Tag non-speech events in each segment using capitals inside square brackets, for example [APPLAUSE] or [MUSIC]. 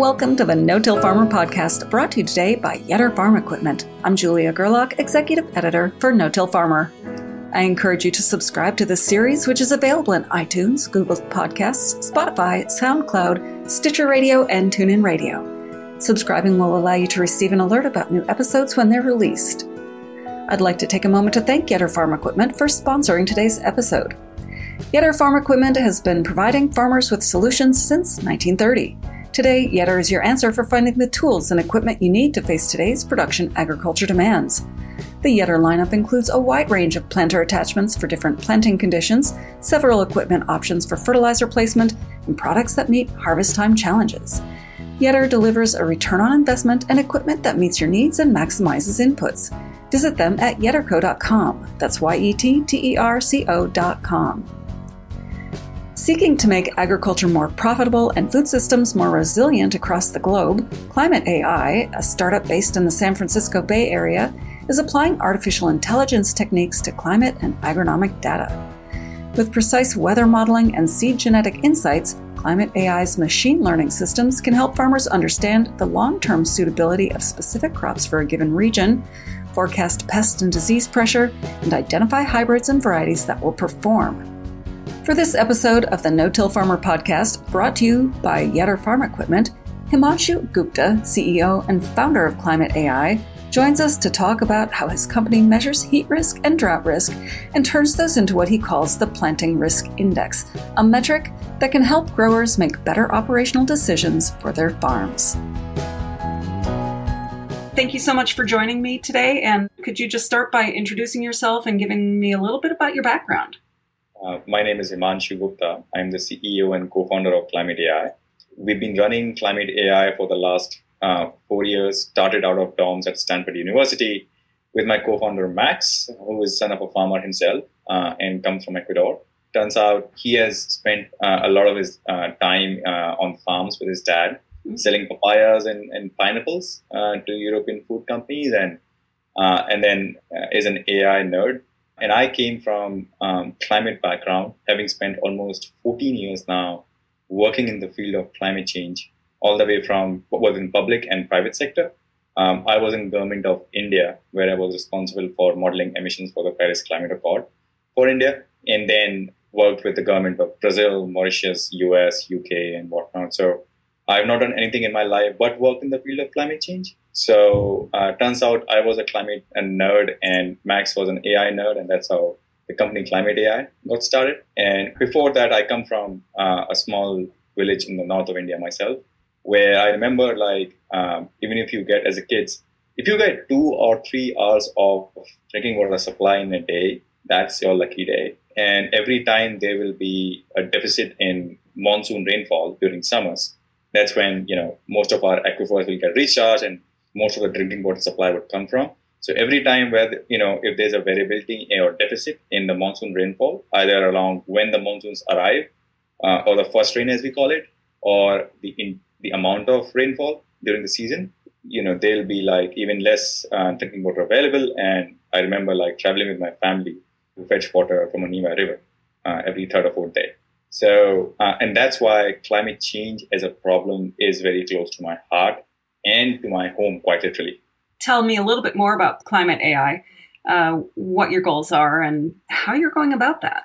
Welcome to the No Till Farmer podcast, brought to you today by Yetter Farm Equipment. I'm Julia Gerlach, Executive Editor for No Till Farmer. I encourage you to subscribe to this series, which is available in iTunes, Google Podcasts, Spotify, SoundCloud, Stitcher Radio, and TuneIn Radio. Subscribing will allow you to receive an alert about new episodes when they're released. I'd like to take a moment to thank Yetter Farm Equipment for sponsoring today's episode. Yetter Farm Equipment has been providing farmers with solutions since 1930. Today, Yetter is your answer for finding the tools and equipment you need to face today's production agriculture demands. The Yetter lineup includes a wide range of planter attachments for different planting conditions, several equipment options for fertilizer placement, and products that meet harvest time challenges. Yetter delivers a return on investment and equipment that meets your needs and maximizes inputs. Visit them at yetterco.com. That's Y E T T E R C O.com. Seeking to make agriculture more profitable and food systems more resilient across the globe, Climate AI, a startup based in the San Francisco Bay Area, is applying artificial intelligence techniques to climate and agronomic data. With precise weather modeling and seed genetic insights, Climate AI's machine learning systems can help farmers understand the long term suitability of specific crops for a given region, forecast pest and disease pressure, and identify hybrids and varieties that will perform. For this episode of the No Till Farmer podcast, brought to you by Yetter Farm Equipment, Himanshu Gupta, CEO and founder of Climate AI, joins us to talk about how his company measures heat risk and drought risk and turns those into what he calls the Planting Risk Index, a metric that can help growers make better operational decisions for their farms. Thank you so much for joining me today. And could you just start by introducing yourself and giving me a little bit about your background? Uh, my name is Himanshu Gupta. I'm the CEO and co founder of Climate AI. We've been running Climate AI for the last uh, four years, started out of dorms at Stanford University with my co-founder Max, who is son of a farmer himself uh, and comes from Ecuador. Turns out he has spent uh, a lot of his uh, time uh, on farms with his dad, mm-hmm. selling papayas and, and pineapples uh, to European food companies, and and then is an AI nerd. And I came from um, climate background, having spent almost 14 years now working in the field of climate change all the way from both in public and private sector. Um, I was in government of India, where I was responsible for modeling emissions for the Paris Climate Accord for India, and then worked with the government of Brazil, Mauritius, US, UK, and whatnot. So I've not done anything in my life but work in the field of climate change. So uh, turns out I was a climate nerd, and Max was an AI nerd, and that's how the company Climate AI got started. And before that, I come from uh, a small village in the north of India myself where I remember like um, even if you get as a kids, if you get two or three hours of drinking water supply in a day, that's your lucky day. And every time there will be a deficit in monsoon rainfall during summers, that's when you know most of our aquifers will get recharged and most of the drinking water supply would come from. So every time where you know if there's a variability or deficit in the monsoon rainfall, either along when the monsoons arrive uh, or the first rain as we call it, or the in, the amount of rainfall during the season, you know, there'll be like even less uh, drinking water available. And I remember like traveling with my family to fetch water from a nearby river uh, every third or fourth day. So, uh, and that's why climate change as a problem is very close to my heart and to my home, quite literally. Tell me a little bit more about climate AI, uh, what your goals are, and how you're going about that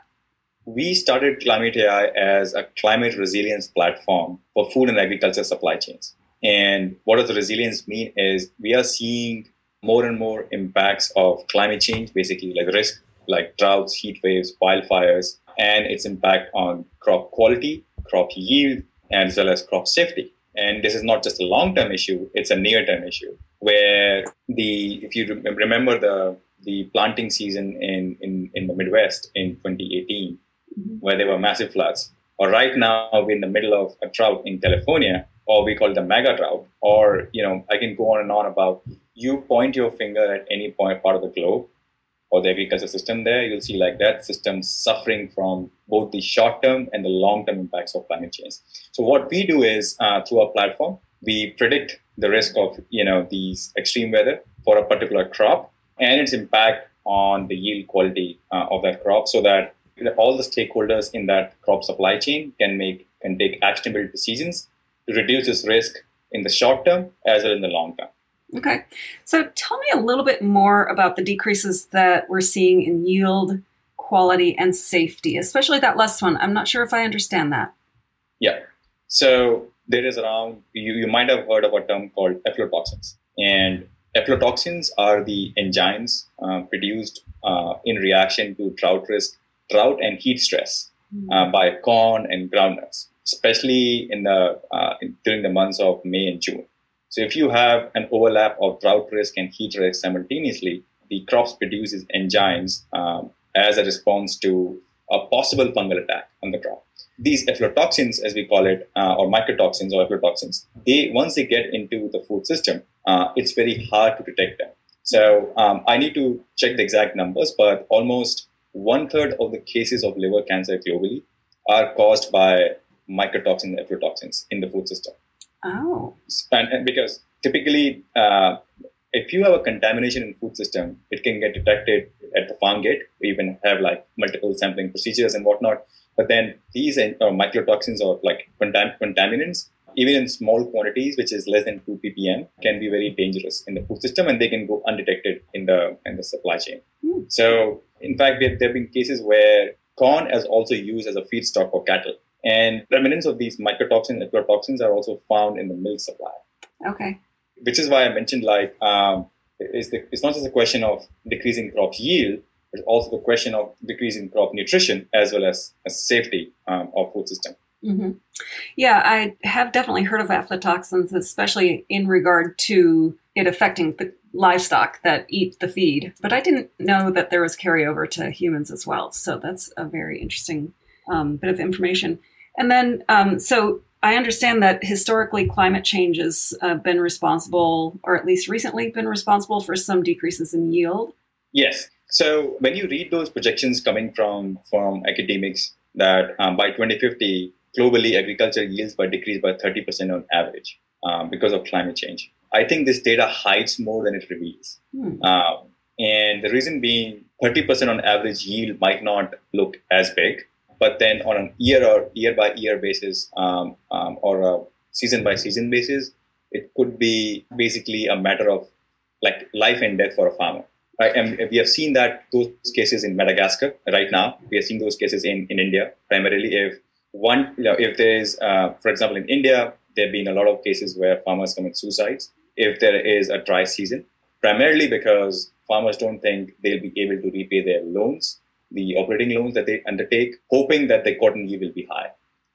we started Climate AI as a climate resilience platform for food and agriculture supply chains. And what does resilience mean is we are seeing more and more impacts of climate change, basically like risk, like droughts, heat waves, wildfires, and its impact on crop quality, crop yield, as well as crop safety. And this is not just a long-term issue; it's a near-term issue. Where the, if you remember the the planting season in in, in the Midwest in 2018, mm-hmm. where there were massive floods. Or right now, we're in the middle of a drought in California, or we call it the mega drought. Or, you know, I can go on and on about you point your finger at any point part of the globe or the agriculture system there, you'll see like that system suffering from both the short term and the long term impacts of climate change. So what we do is uh, through our platform, we predict the risk of you know these extreme weather for a particular crop and its impact on the yield quality uh, of that crop, so that all the stakeholders in that crop supply chain can make can take actionable decisions to reduce this risk in the short term as well in the long term. Okay. So tell me a little bit more about the decreases that we're seeing in yield, quality, and safety, especially that last one. I'm not sure if I understand that. Yeah. So there is around, you, you might have heard of a term called aflatoxins. And aflatoxins are the enzymes uh, produced uh, in reaction to drought risk, drought and heat stress mm-hmm. uh, by corn and groundnuts, especially in the uh, in, during the months of May and June. So if you have an overlap of drought risk and heat risk simultaneously, the crops produces enzymes um, as a response to a possible fungal attack on the crop. These aflatoxins, as we call it, uh, or mycotoxins or aflatoxins, they once they get into the food system, uh, it's very hard to detect them. So um, I need to check the exact numbers, but almost one third of the cases of liver cancer globally are caused by mycotoxins and aflatoxins in the food system. Oh. And, and because typically, uh, if you have a contamination in food system, it can get detected at the farm gate. We even have like multiple sampling procedures and whatnot. But then these uh, mycotoxins or like contam- contaminants, even in small quantities, which is less than 2 ppm, can be very dangerous in the food system and they can go undetected in the in the supply chain. Mm. So, in fact, there, there have been cases where corn is also used as a feedstock for cattle. And remnants of these mycotoxins and aflatoxins are also found in the milk supply. Okay. Which is why I mentioned like um, it's, the, it's not just a question of decreasing crop yield, but also the question of decreasing crop nutrition as well as, as safety um, of food system. Mm-hmm. Yeah, I have definitely heard of aflatoxins, especially in regard to it affecting the livestock that eat the feed. But I didn't know that there was carryover to humans as well. So that's a very interesting um, bit of information. And then, um, so I understand that historically climate change has uh, been responsible, or at least recently been responsible for some decreases in yield. Yes. So when you read those projections coming from from academics that um, by 2050 globally agriculture yields will decrease by 30% on average um, because of climate change. I think this data hides more than it reveals. Hmm. Um, and the reason being 30% on average yield might not look as big, but then on a year or year by year basis um, um, or a season by season basis, it could be basically a matter of like life and death for a farmer. Right? And we have seen that those cases in Madagascar right now. We are seeing those cases in, in India primarily. If one, you know, if there is, uh, for example, in India, there have been a lot of cases where farmers commit suicides if there is a dry season, primarily because farmers don't think they'll be able to repay their loans the operating loans that they undertake, hoping that the cotton yield will be high.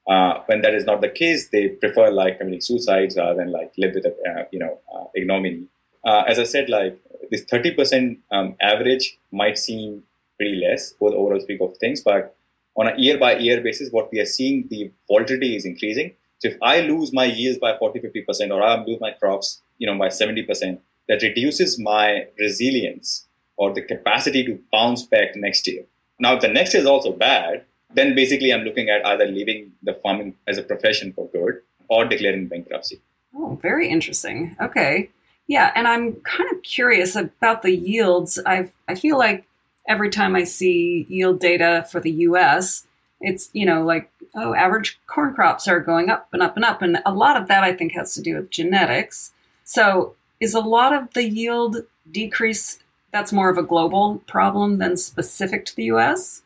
Uh, when that is not the case, they prefer like committing suicides rather than like live with a uh, you know uh, ignominy. Uh, as I said, like this 30% um, average might seem pretty less for the overall speak of things, but on a year by year basis, what we are seeing, the volatility is increasing. So if I lose my yields by 40, 50%, or I lose my crops, you know, by 70%, that reduces my resilience or the capacity to bounce back next year. Now, if the next is also bad, then basically I'm looking at either leaving the farming as a profession for good or declaring bankruptcy. Oh, very interesting. Okay. Yeah, and I'm kind of curious about the yields. I I feel like every time I see yield data for the US, it's, you know, like oh, average corn crops are going up and up and up and a lot of that I think has to do with genetics. So, is a lot of the yield decrease that's more of a global problem than specific to the US?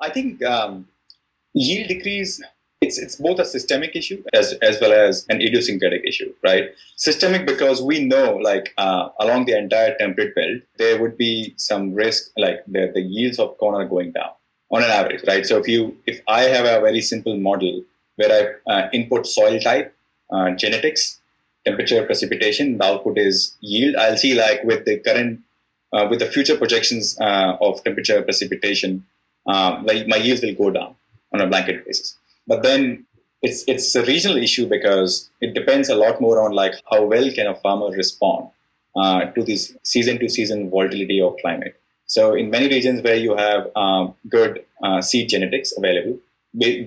I think um, yield decrease it's it's both a systemic issue as as well as an idiosyncratic issue, right? Systemic because we know like uh, along the entire temperate belt there would be some risk like the, the yields of corn are going down on an average, right? So if you if I have a very simple model where I uh, input soil type, uh, genetics, temperature, precipitation, the output is yield. I'll see like with the current uh, with the future projections uh, of temperature precipitation, um, like my yields will go down on a blanket basis. But then it's it's a regional issue because it depends a lot more on like how well can a farmer respond uh, to this season to season volatility of climate. So in many regions where you have um, good uh, seed genetics available,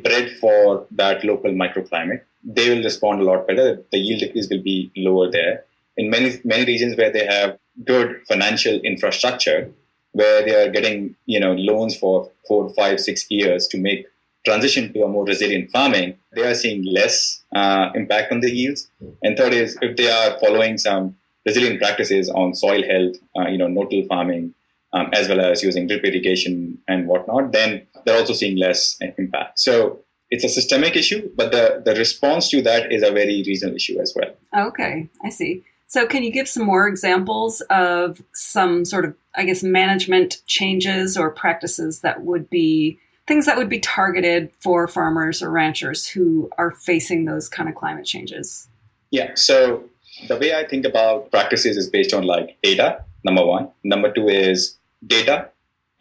bred for that local microclimate, they will respond a lot better. The yield decrease will be lower there. In many many regions where they have good financial infrastructure where they are getting you know loans for four, five, six years to make transition to a more resilient farming, they are seeing less uh, impact on the yields. And third is if they are following some resilient practices on soil health, uh, you know, no-till farming, um, as well as using drip irrigation and whatnot, then they're also seeing less impact. So it's a systemic issue, but the, the response to that is a very regional issue as well. Okay, I see. So, can you give some more examples of some sort of, I guess, management changes or practices that would be things that would be targeted for farmers or ranchers who are facing those kind of climate changes? Yeah. So, the way I think about practices is based on like data, number one. Number two is data,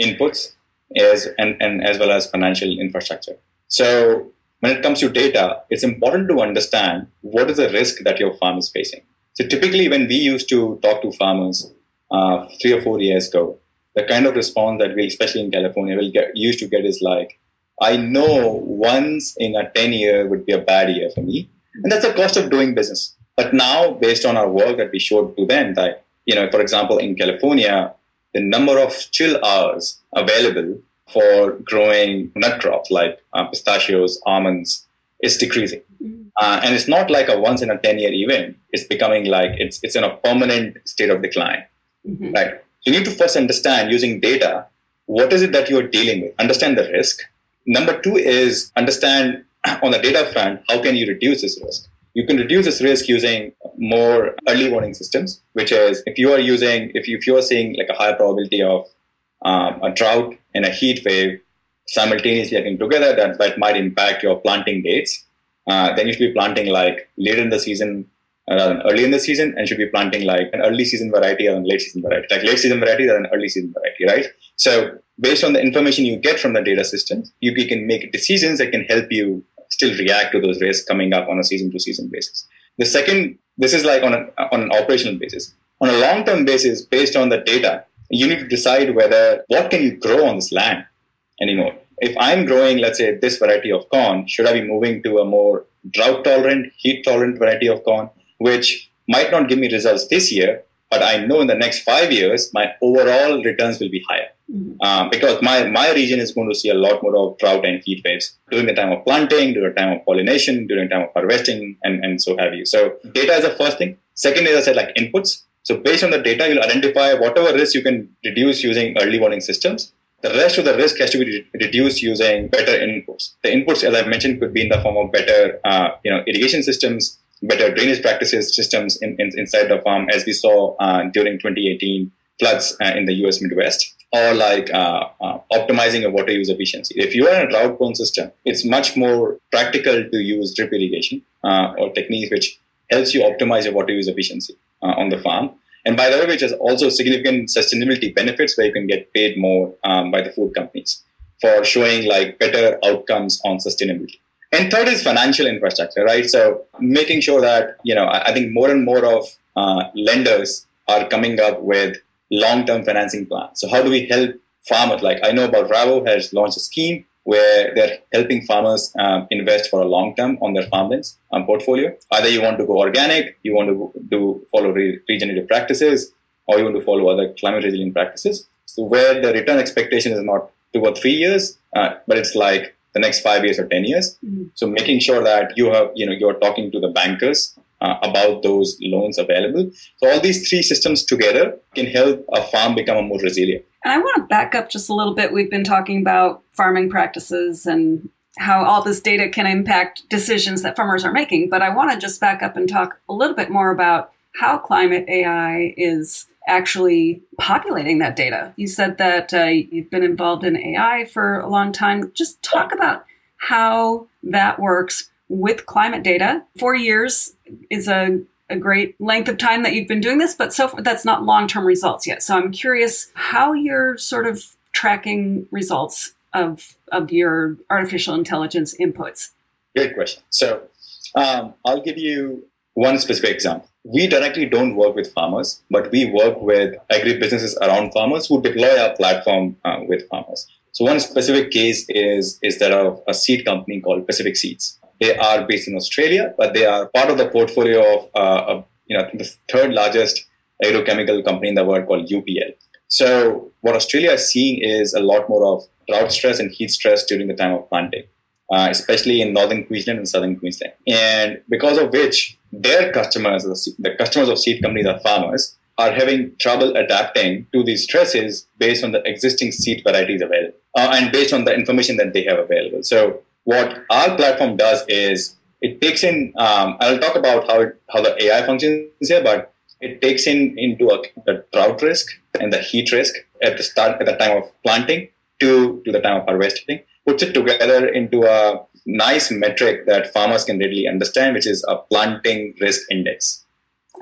inputs, as, and, and as well as financial infrastructure. So, when it comes to data, it's important to understand what is the risk that your farm is facing. So typically, when we used to talk to farmers uh, three or four years ago, the kind of response that we, especially in California, will get used to get is like, "I know once in a ten year would be a bad year for me, and that's the cost of doing business." But now, based on our work that we showed to them, that you know, for example, in California, the number of chill hours available for growing nut crops like uh, pistachios, almonds is decreasing. Mm-hmm. Uh, and it's not like a once in a 10 year event. It's becoming like it's, it's in a permanent state of decline, mm-hmm. right? You need to first understand using data, what is it that you're dealing with? Understand the risk. Number two is understand [CLEARS THROAT] on the data front, how can you reduce this risk? You can reduce this risk using more early warning systems, which is if you are using, if, you, if you're seeing like a higher probability of um, a drought and a heat wave simultaneously acting together, that, that might impact your planting dates uh, then you should be planting like later in the season rather than early in the season, and should be planting like an early season variety rather than late season variety, like late season variety rather than early season variety, right? So based on the information you get from the data systems, you, you can make decisions that can help you still react to those risks coming up on a season to season basis. The second, this is like on, a, on an operational basis. On a long term basis, based on the data, you need to decide whether what can you grow on this land anymore if I'm growing, let's say, this variety of corn, should I be moving to a more drought tolerant, heat tolerant variety of corn, which might not give me results this year, but I know in the next five years, my overall returns will be higher. Mm-hmm. Um, because my, my region is going to see a lot more of drought and heat waves during the time of planting, during the time of pollination, during the time of harvesting, and, and so have you. So data is the first thing. Second is, I said, like inputs. So based on the data, you'll identify whatever risk you can reduce using early warning systems the rest of the risk has to be reduced using better inputs. The inputs, as I mentioned, could be in the form of better, uh, you know, irrigation systems, better drainage practices systems in, in, inside the farm, as we saw uh, during 2018 floods uh, in the U.S. Midwest, or like uh, uh, optimizing a water use efficiency. If you are in a drought-prone system, it's much more practical to use drip irrigation uh, or techniques which helps you optimize your water use efficiency on the farm and by the way, which has also significant sustainability benefits where you can get paid more um, by the food companies for showing like better outcomes on sustainability. And third is financial infrastructure, right? So making sure that, you know, I, think more and more of uh, lenders are coming up with long-term financing plans. So how do we help farmers? Like I know about Rabo has launched a scheme where they're helping farmers um, invest for a long term on their farmlands um, portfolio. Either you want to go organic, you want to do follow re- regenerative practices, or you want to follow other climate resilient practices. So where the return expectation is not two or three years, uh, but it's like the next five years or ten years. Mm-hmm. So making sure that you have you know you're talking to the bankers uh, about those loans available. So all these three systems together can help a farm become more resilient. And I want to back up just a little bit. We've been talking about farming practices and how all this data can impact decisions that farmers are making. But I want to just back up and talk a little bit more about how climate AI is actually populating that data. You said that uh, you've been involved in AI for a long time. Just talk about how that works with climate data. Four years is a a great length of time that you've been doing this, but so far that's not long term results yet. So I'm curious how you're sort of tracking results of, of your artificial intelligence inputs. Great question. So um, I'll give you one specific example. We directly don't work with farmers, but we work with agribusinesses around farmers who deploy our platform uh, with farmers. So one specific case is is that of a seed company called Pacific Seeds. They are based in Australia, but they are part of the portfolio of, uh, you know the third largest agrochemical company in the world called UPL. So what Australia is seeing is a lot more of drought stress and heat stress during the time of planting. uh, especially in northern Queensland and southern Queensland. And because of which, their customers, the customers of seed companies are farmers, are having trouble adapting to these stresses based on the existing seed varieties available uh, and based on the information that they have available. So, what our platform does is it takes in, um, I'll talk about how, it, how the AI functions here, but it takes in into a, the drought risk and the heat risk at the start, at the time of planting to, to the time of harvesting puts it together into a nice metric that farmers can readily understand, which is a planting risk index.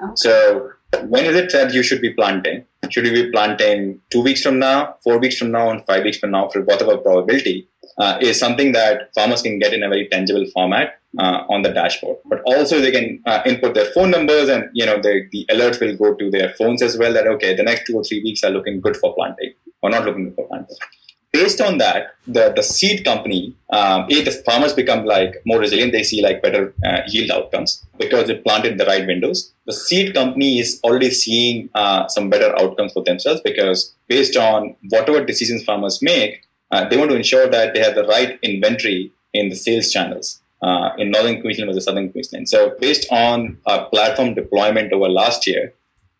Okay. So, when is it that you should be planting? Should you be planting two weeks from now, four weeks from now, and five weeks from now for whatever probability? Uh, is something that farmers can get in a very tangible format uh, on the dashboard. But also they can uh, input their phone numbers, and you know the, the alerts will go to their phones as well. That okay, the next two or three weeks are looking good for planting, or not looking good for planting based on that, the, the seed company, um, the farmers become like more resilient. They see like better uh, yield outcomes because they planted the right windows. The seed company is already seeing uh, some better outcomes for themselves because based on whatever decisions farmers make, uh, they want to ensure that they have the right inventory in the sales channels. Uh, in northern Queensland versus southern Queensland. So, based on our platform deployment over last year,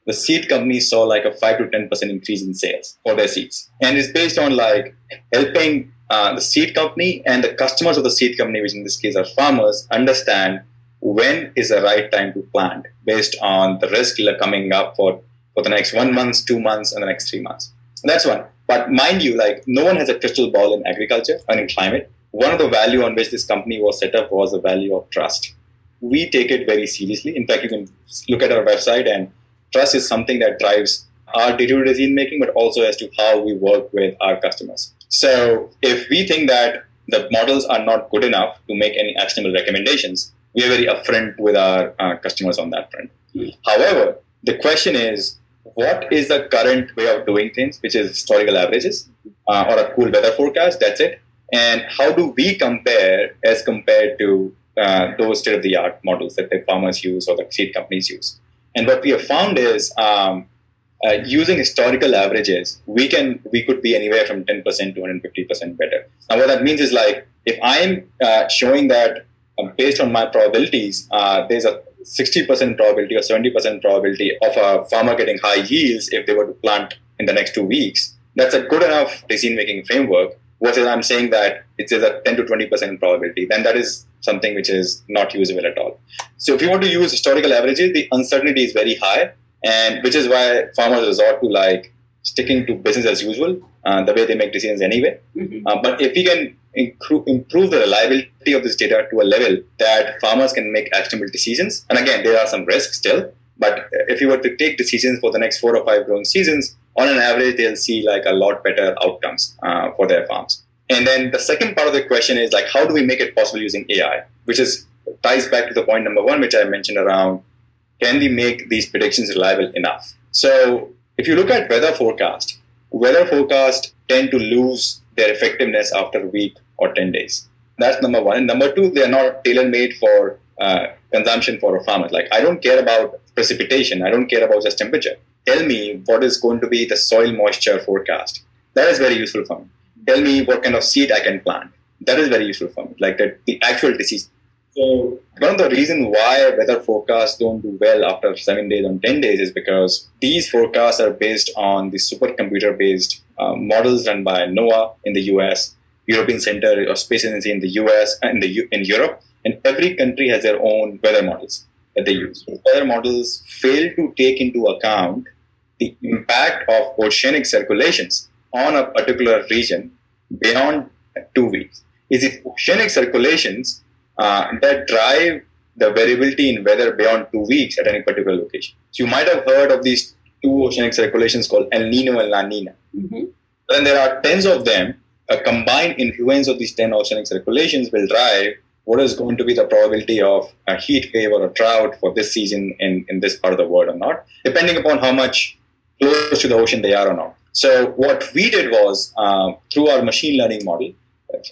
the seed companies saw like a 5 to 10% increase in sales for their seeds. And it's based on like helping uh, the seed company and the customers of the seed company, which in this case are farmers, understand when is the right time to plant based on the risk coming up for, for the next one month, two months, and the next three months. that's one. But mind you, like no one has a crystal ball in agriculture and in climate. One of the value on which this company was set up was the value of trust. We take it very seriously. In fact, you can look at our website and trust is something that drives our day-to-day decision making, but also as to how we work with our customers. So if we think that the models are not good enough to make any actionable recommendations, we are very upfront with our uh, customers on that front. Mm-hmm. However, the question is, what is the current way of doing things, which is historical averages uh, or a cool weather forecast? That's it. And how do we compare as compared to uh, those state-of-the-art models that the farmers use or the seed companies use? And what we have found is um, uh, using historical averages, we can we could be anywhere from 10% to 150% better. Now, what that means is like if I'm uh, showing that based on my probabilities, uh, there's a 60% probability or 70% probability of a farmer getting high yields if they were to plant in the next two weeks. That's a good enough decision making framework. Versus I'm saying that it's a 10 to 20% probability, then that is something which is not usable at all. So if you want to use historical averages, the uncertainty is very high, and which is why farmers resort to like sticking to business as usual, uh, the way they make decisions anyway. Mm-hmm. Uh, but if we can improve the reliability of this data to a level that farmers can make actionable decisions, and again, there are some risks still, but if you were to take decisions for the next four or five growing seasons, on an average, they'll see like a lot better outcomes uh, for their farms. And then the second part of the question is like, how do we make it possible using AI? Which is ties back to the point number one, which I mentioned around can we make these predictions reliable enough? So if you look at weather forecast, weather forecast tend to lose their effectiveness after a week or 10 days. That's number one. And number two, they are not tailor made for uh, consumption for a farmer. Like, I don't care about precipitation, I don't care about just temperature. Tell me what is going to be the soil moisture forecast. That is very useful for me tell me what kind of seed I can plant. That is very useful for me, like the, the actual disease. So one of the reasons why weather forecasts don't do well after seven days or ten days is because these forecasts are based on the supercomputer-based uh, models run by NOAA in the U.S., European Center of Space Agency in the U.S. and the U- in Europe, and every country has their own weather models that they use. Weather models fail to take into account the impact of oceanic circulations on a particular region beyond two weeks. Is it oceanic circulations uh, that drive the variability in weather beyond two weeks at any particular location? So you might have heard of these two oceanic circulations called El Nino and La Nina. Mm-hmm. And there are tens of them. A combined influence of these 10 oceanic circulations will drive what is going to be the probability of a heat wave or a drought for this season in, in this part of the world or not, depending upon how much close to the ocean they are or not. So what we did was uh, through our machine learning model,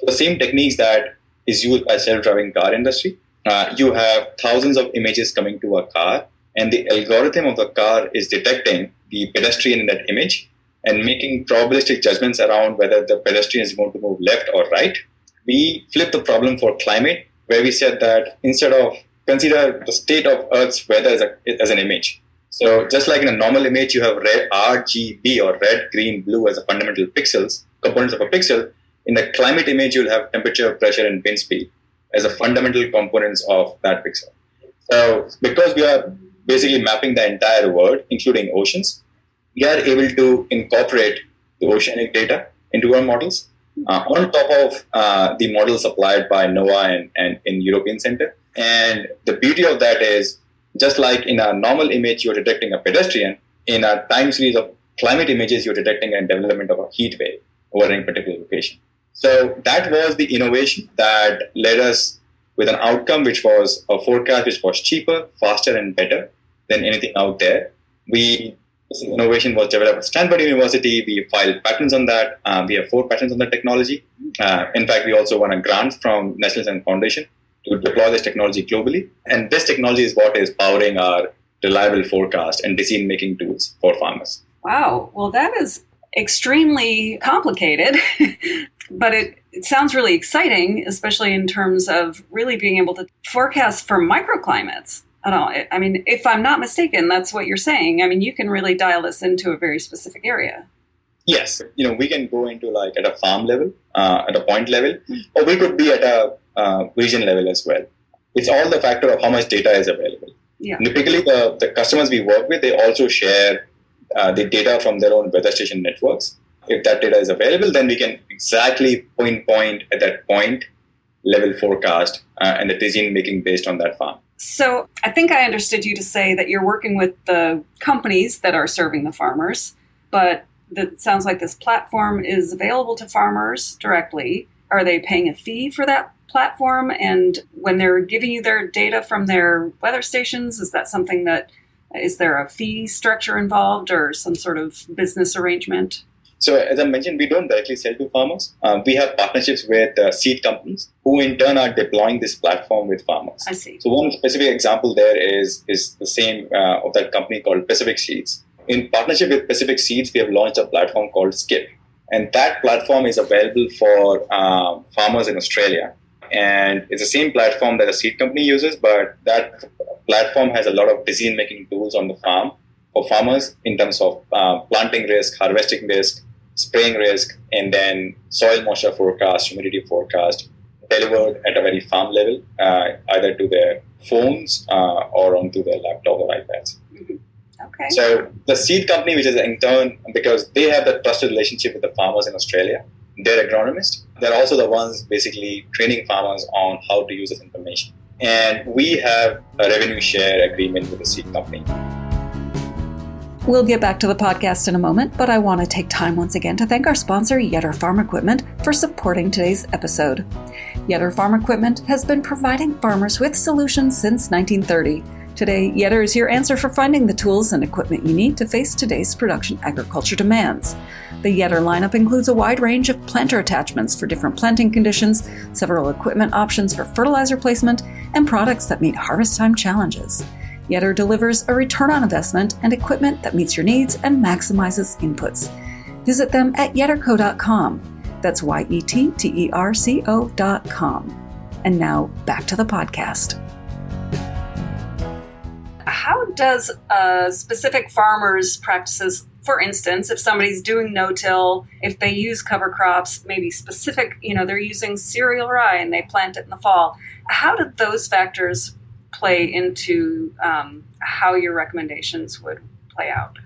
the same techniques that is used by self-driving car industry. Uh, you have thousands of images coming to a car, and the algorithm of the car is detecting the pedestrian in that image and making probabilistic judgments around whether the pedestrian is going to move left or right we flipped the problem for climate, where we said that instead of consider the state of Earth's weather as, a, as an image. So just like in a normal image, you have red RGB or red, green, blue as a fundamental pixels, components of a pixel. In the climate image, you'll have temperature, pressure, and wind speed as a fundamental components of that pixel. So because we are basically mapping the entire world, including oceans, we are able to incorporate the oceanic data into our models uh, on top of uh, the models applied by NOAA and, and in European Center. And the beauty of that is, just like in a normal image, you're detecting a pedestrian, in a time series of climate images, you're detecting a development of a heat wave over a particular location. So that was the innovation that led us with an outcome which was a forecast which was cheaper, faster, and better than anything out there. We innovation was developed at Stanford University. We filed patents on that. Um, we have four patents on the technology. Uh, in fact, we also won a grant from National Science Foundation to deploy this technology globally. And this technology is what is powering our reliable forecast and decision making tools for farmers. Wow. Well, that is extremely complicated, [LAUGHS] but it, it sounds really exciting, especially in terms of really being able to forecast for microclimates. I don't. I mean, if I'm not mistaken, that's what you're saying. I mean, you can really dial this into a very specific area. Yes, you know, we can go into like at a farm level, uh, at a point level, mm-hmm. or we could be at a uh, region level as well. It's all the factor of how much data is available. Yeah. Typically, the, the customers we work with, they also share uh, the data from their own weather station networks. If that data is available, then we can exactly pinpoint at that point level forecast uh, and the decision making based on that farm. So I think I understood you to say that you're working with the companies that are serving the farmers, but it sounds like this platform is available to farmers directly. Are they paying a fee for that platform? And when they're giving you their data from their weather stations, is that something that is there a fee structure involved or some sort of business arrangement? So as I mentioned, we don't directly sell to farmers. Uh, we have partnerships with uh, seed companies who in turn are deploying this platform with farmers. I see. So one specific example there is is the same uh, of that company called Pacific Seeds. In partnership with Pacific Seeds, we have launched a platform called Skip, and that platform is available for uh, farmers in Australia. And it's the same platform that a seed company uses, but that platform has a lot of decision-making tools on the farm for farmers in terms of uh, planting risk, harvesting risk, spraying risk, and then soil moisture forecast, humidity forecast, delivered at a very farm level, uh, either to their phones uh, or onto their laptop or iPads. Mm-hmm. Okay. So the seed company, which is in turn because they have the trusted relationship with the farmers in Australia, they're agronomists. They're also the ones basically training farmers on how to use this information. And we have a revenue share agreement with the seed company. We'll get back to the podcast in a moment, but I want to take time once again to thank our sponsor, Yetter Farm Equipment, for supporting today's episode. Yetter Farm Equipment has been providing farmers with solutions since 1930. Today, Yetter is your answer for finding the tools and equipment you need to face today's production agriculture demands. The Yetter lineup includes a wide range of planter attachments for different planting conditions, several equipment options for fertilizer placement, and products that meet harvest time challenges. Yetter delivers a return on investment and equipment that meets your needs and maximizes inputs. Visit them at yetterco.com. That's Y E T T E R C O.com. And now back to the podcast. How does a specific farmer's practices, for instance, if somebody's doing no-till, if they use cover crops, maybe specific, you know, they're using cereal rye and they plant it in the fall, how do those factors play into um, how your recommendations would play out?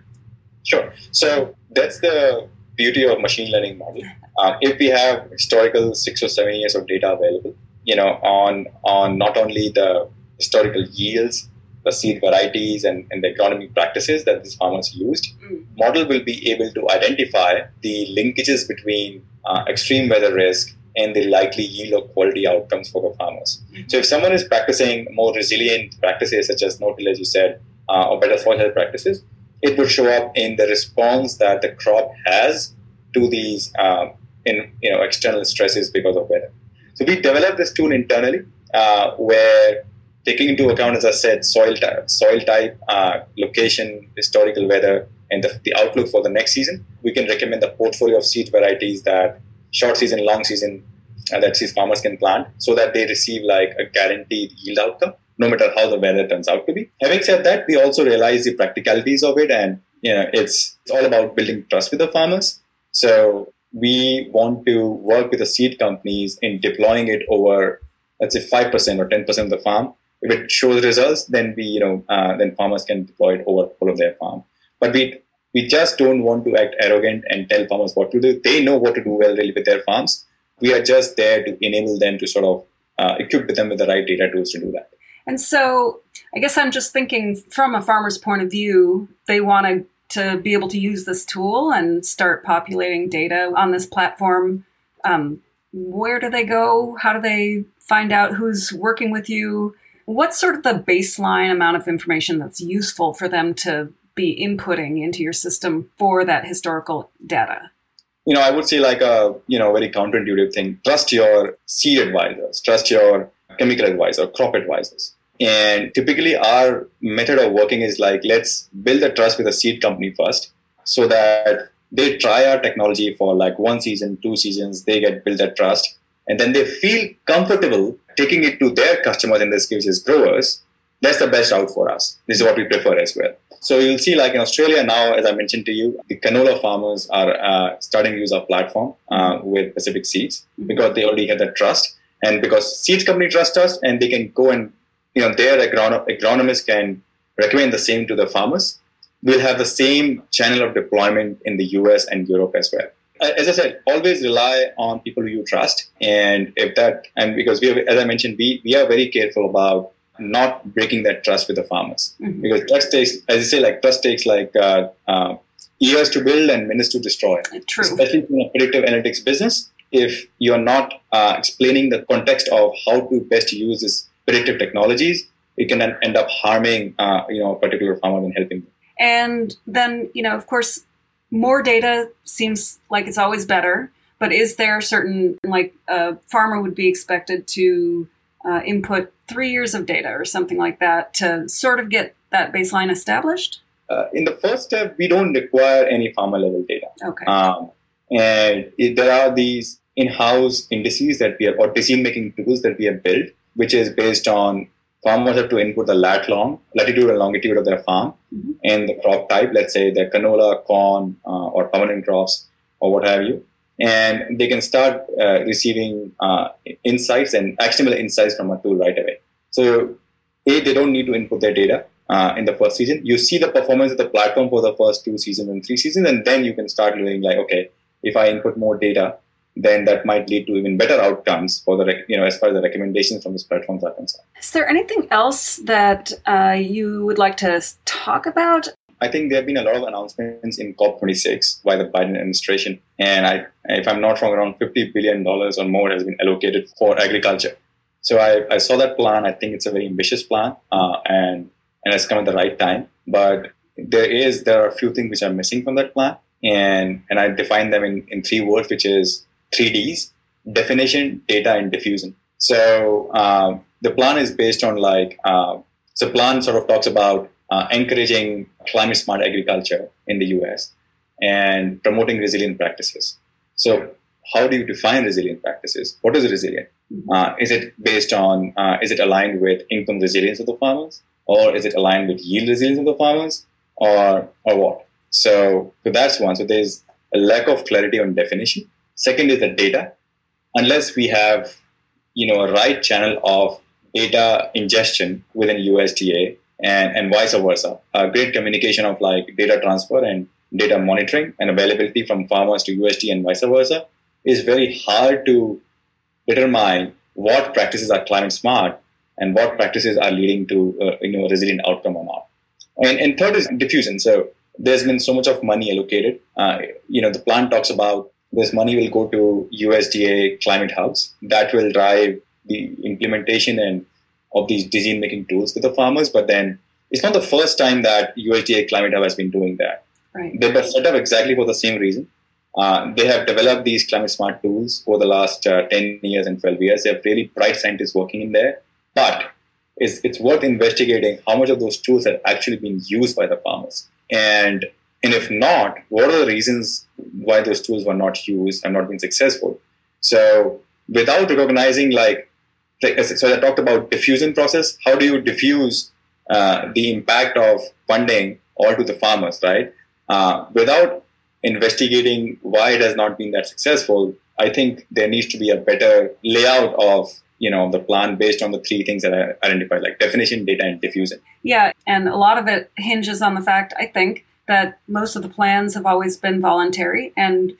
Sure. So that's the beauty of machine learning model. Um, if we have historical six or seven years of data available, you know, on on not only the historical yields, the seed varieties, and, and the agronomy practices that these farmers used, mm. model will be able to identify the linkages between uh, extreme weather risk and the likely yield or quality outcomes for the farmers. Mm-hmm. So if someone is practicing more resilient practices such as no-till, as you said, uh, or better soil health practices, it would show up in the response that the crop has to these uh, in you know external stresses because of weather. So we developed this tool internally uh, where taking into account, as I said, soil type, soil type, uh, location, historical weather, and the, the outlook for the next season, we can recommend the portfolio of seed varieties that short season, long season uh, that these farmers can plant so that they receive like a guaranteed yield outcome, no matter how the weather turns out to be. Having said that, we also realize the practicalities of it, and you know, it's it's all about building trust with the farmers. So we want to work with the seed companies in deploying it over, let's say, five percent or ten percent of the farm. If it shows results, then we, you know, uh, then farmers can deploy it over all of their farm. But we we just don't want to act arrogant and tell farmers what to do. They know what to do well really with their farms. We are just there to enable them to sort of uh, equip them with the right data tools to do that. And so I guess I'm just thinking from a farmer's point of view, they want to to be able to use this tool and start populating data on this platform. Um, where do they go? How do they find out who's working with you? What's sort of the baseline amount of information that's useful for them to be inputting into your system for that historical data? You know, I would say like a you know very counterintuitive thing. Trust your seed advisors. Trust your chemical advisor, crop advisors. And typically, our method of working is like let's build the trust with a seed company first, so that they try our technology for like one season, two seasons. They get build that trust, and then they feel comfortable taking it to their customers. In this case, is growers. That's the best route for us. This is what we prefer as well. So you'll see, like in Australia now, as I mentioned to you, the canola farmers are uh, starting to use our platform uh, with Pacific Seeds mm-hmm. because they already have that trust, and because seeds company trust us, and they can go and you know their agronom- agronomists can recommend the same to the farmers. We'll have the same channel of deployment in the US and Europe as well. As I said, always rely on people who you trust, and if that, and because we, have, as I mentioned, we we are very careful about not breaking that trust with the farmers mm-hmm. because trust takes, as you say, like trust takes like uh, uh, years to build and minutes to destroy. True. Especially in a predictive analytics business, if you're not uh, explaining the context of how to best use these predictive technologies, it can end up harming uh, you know a particular farmer than helping them. And then you know, of course, more data seems like it's always better. But is there certain like a farmer would be expected to uh, input three years of data or something like that to sort of get that baseline established? Uh, in the first step, we don't require any farmer level data. Okay. Um, and it, there are these in-house indices that we have, or decision-making tools that we have built, which is based on farmers have to input the lat long, latitude and longitude of their farm, mm-hmm. and the crop type, let's say the canola, corn, uh, or permanent crops, or what have you and they can start uh, receiving uh, insights and actionable insights from a tool right away. So, A, they don't need to input their data uh, in the first season. You see the performance of the platform for the first two seasons and three seasons, and then you can start doing like, okay, if I input more data, then that might lead to even better outcomes for the you know as far as the recommendations from this platform are concerned. Is there anything else that uh, you would like to talk about? I think there have been a lot of announcements in COP26 by the Biden administration, and I, if I'm not wrong, around 50 billion dollars or more has been allocated for agriculture. So I, I saw that plan. I think it's a very ambitious plan, uh, and and it's come at the right time. But there is there are a few things which are missing from that plan, and and I define them in, in three words, which is three Ds: definition, data, and diffusion. So um, the plan is based on like uh, so plan sort of talks about uh, encouraging climate smart agriculture in the US and promoting resilient practices. So, how do you define resilient practices? What is resilient? Mm-hmm. Uh, is it based on, uh, is it aligned with income resilience of the farmers? Or is it aligned with yield resilience of the farmers? Or, or what? So, so that's one. So, there's a lack of clarity on definition. Second is the data. Unless we have, you know, a right channel of data ingestion within USDA and, and vice versa. A great communication of like data transfer and data monitoring and availability from farmers to USDA and vice versa is very hard to determine what practices are climate smart and what practices are leading to uh, you know resilient outcome or not. And, and third is diffusion. So there's been so much of money allocated. Uh, you know the plan talks about this money will go to USDA climate hubs that will drive the implementation and of these decision making tools with the farmers. But then it's not the first time that USDA Climate Hub has been doing that. Right. They were set up exactly for the same reason. Uh, they have developed these climate smart tools for the last uh, 10 years and 12 years. They have really bright scientists working in there. But it's, it's worth investigating how much of those tools have actually been used by the farmers. And, and if not, what are the reasons why those tools were not used and not been successful? So without recognizing like, so I talked about diffusion process. How do you diffuse uh, the impact of funding all to the farmers, right? Uh, without investigating why it has not been that successful, I think there needs to be a better layout of you know the plan based on the three things that I identified, like definition, data, and diffusion. Yeah, and a lot of it hinges on the fact I think that most of the plans have always been voluntary, and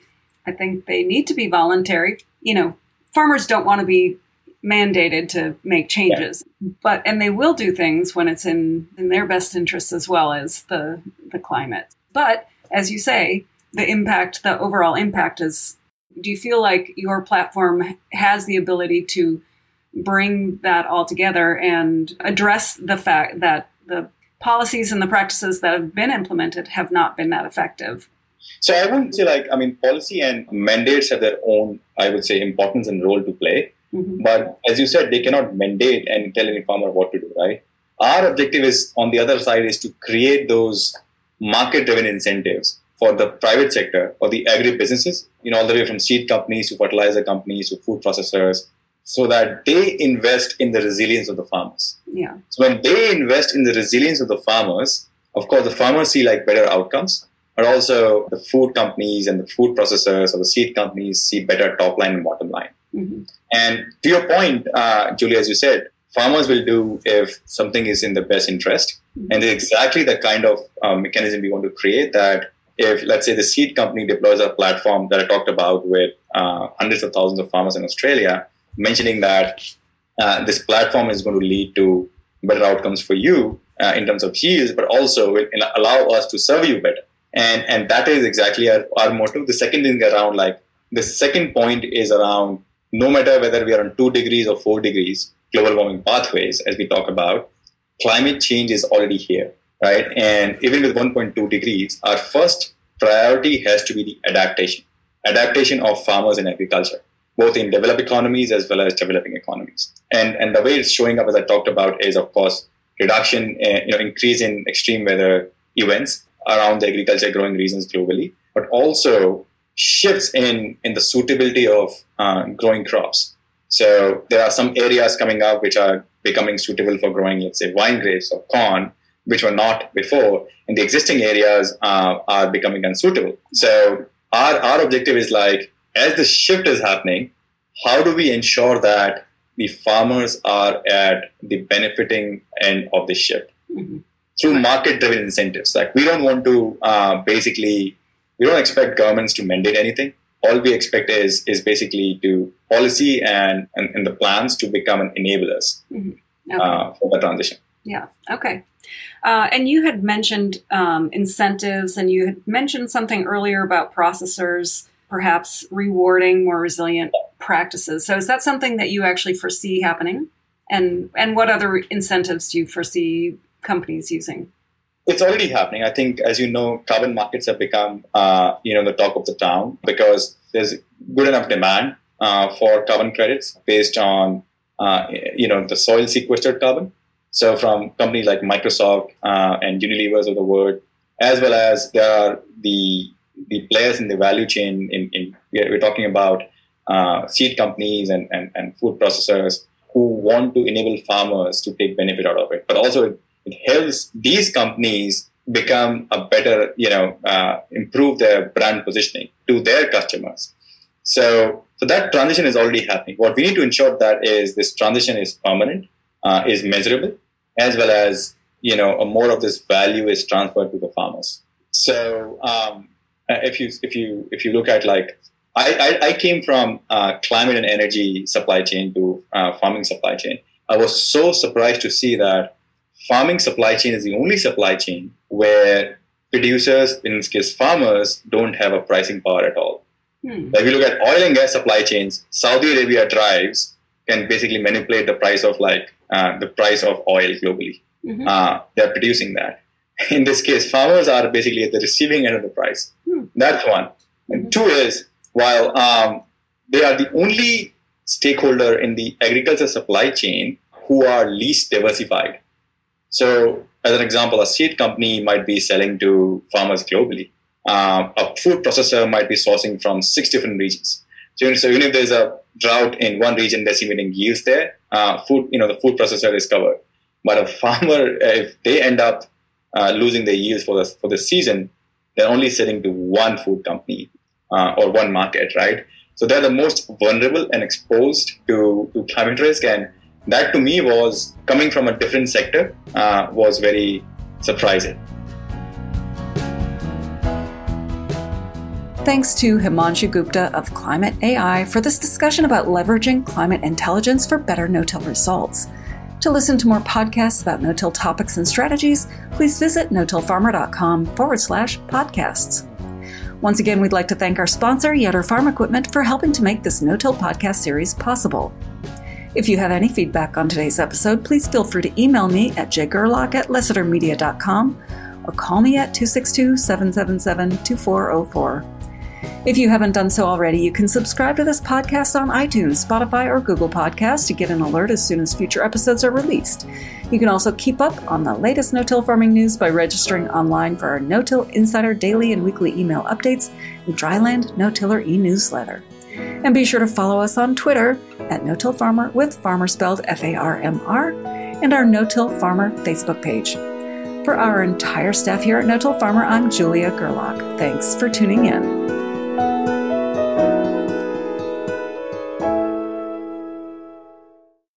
I think they need to be voluntary. You know, farmers don't want to be mandated to make changes yeah. but and they will do things when it's in in their best interest as well as the the climate but as you say the impact the overall impact is do you feel like your platform has the ability to bring that all together and address the fact that the policies and the practices that have been implemented have not been that effective so I wouldn't say like I mean policy and mandates have their own I would say importance and role to play. Mm-hmm. But as you said, they cannot mandate and tell any farmer what to do, right? Our objective is on the other side is to create those market driven incentives for the private sector or the agri businesses, you know, all the way from seed companies to fertilizer companies to food processors, so that they invest in the resilience of the farmers. Yeah. So when they invest in the resilience of the farmers, of course, the farmers see like better outcomes but also the food companies and the food processors or the seed companies see better top line and bottom line. Mm-hmm. And to your point, uh, Julie, as you said, farmers will do if something is in the best interest. Mm-hmm. And it's exactly the kind of um, mechanism we want to create that if, let's say, the seed company deploys a platform that I talked about with uh, hundreds of thousands of farmers in Australia, mentioning that uh, this platform is going to lead to better outcomes for you uh, in terms of yields, but also will allow us to serve you better and and that is exactly our, our motto the second thing around like the second point is around no matter whether we are on two degrees or four degrees global warming pathways as we talk about climate change is already here right and even with 1.2 degrees our first priority has to be the adaptation adaptation of farmers and agriculture both in developed economies as well as developing economies and and the way it's showing up as i talked about is of course reduction uh, you know increase in extreme weather events around the agriculture growing regions globally, but also shifts in, in the suitability of uh, growing crops. So there are some areas coming up which are becoming suitable for growing, let's say, wine grapes or corn, which were not before, and the existing areas uh, are becoming unsuitable. So our, our objective is like, as the shift is happening, how do we ensure that the farmers are at the benefiting end of the shift? Mm-hmm through market driven incentives. Like we don't want to uh, basically, we don't expect governments to mandate anything. All we expect is is basically to policy and, and, and the plans to become an enablers mm-hmm. okay. uh, for the transition. Yeah. Okay. Uh, and you had mentioned um, incentives, and you had mentioned something earlier about processors perhaps rewarding more resilient practices. So, is that something that you actually foresee happening? And and what other incentives do you foresee companies using? It's already happening. I think, as you know, carbon markets have become, uh, you know, the talk of the town because there's good enough demand uh, for carbon credits based on, uh, you know, the soil sequestered carbon. So from companies like Microsoft uh, and Unilever's of the world, as well as there are the the players in the value chain. In, in we're, talking about uh, seed companies and, and, and food processors who want to enable farmers to take benefit out of it, but also it helps these companies become a better, you know, uh, improve their brand positioning to their customers. So, so that transition is already happening. What we need to ensure that is this transition is permanent, uh, is measurable, as well as you know, more of this value is transferred to the farmers. So, um, if you if you if you look at like I, I, I came from uh, climate and energy supply chain to uh, farming supply chain. I was so surprised to see that farming supply chain is the only supply chain where producers, in this case farmers, don't have a pricing power at all. Hmm. If you look at oil and gas supply chains, Saudi Arabia drives can basically manipulate the price of like uh, the price of oil globally. Mm-hmm. Uh, they're producing that. [LAUGHS] In this case, farmers are basically at the receiving end of the price. Hmm. That's one. Mm-hmm. two is while um, they are the only stakeholder in the agriculture supply chain who are least diversified. So, as an example, a seed company might be selling to farmers globally. Um, a food processor might be sourcing from six different regions. So, so even if there's a drought in one region decimating yields there, uh, food, you know, the food processor is covered. But a [LAUGHS] farmer, if they end up uh, losing their yields for the for the season, they're only selling to one food company uh, or one market, right? So they're the most vulnerable and exposed to, to climate risk, and that to me was coming from a different sector uh, was very surprising. Thanks to Himanshu Gupta of Climate AI for this discussion about leveraging climate intelligence for better no-till results. To listen to more podcasts about no-till topics and strategies, please visit no-tillfarmer.com forward slash podcasts. Once again, we'd like to thank our sponsor, Yetter Farm Equipment, for helping to make this no-till podcast series possible. If you have any feedback on today's episode, please feel free to email me at jgerlach at lessitermedia.com or call me at 262 777 2404. If you haven't done so already, you can subscribe to this podcast on iTunes, Spotify, or Google Podcasts to get an alert as soon as future episodes are released. You can also keep up on the latest no-till farming news by registering online for our No-Till Insider daily and weekly email updates and Dryland No-Tiller e-newsletter. And be sure to follow us on Twitter at No-Till Farmer with farmer spelled F-A-R-M-R and our No-Till Farmer Facebook page. For our entire staff here at No-Till Farmer, I'm Julia Gerlach. Thanks for tuning in.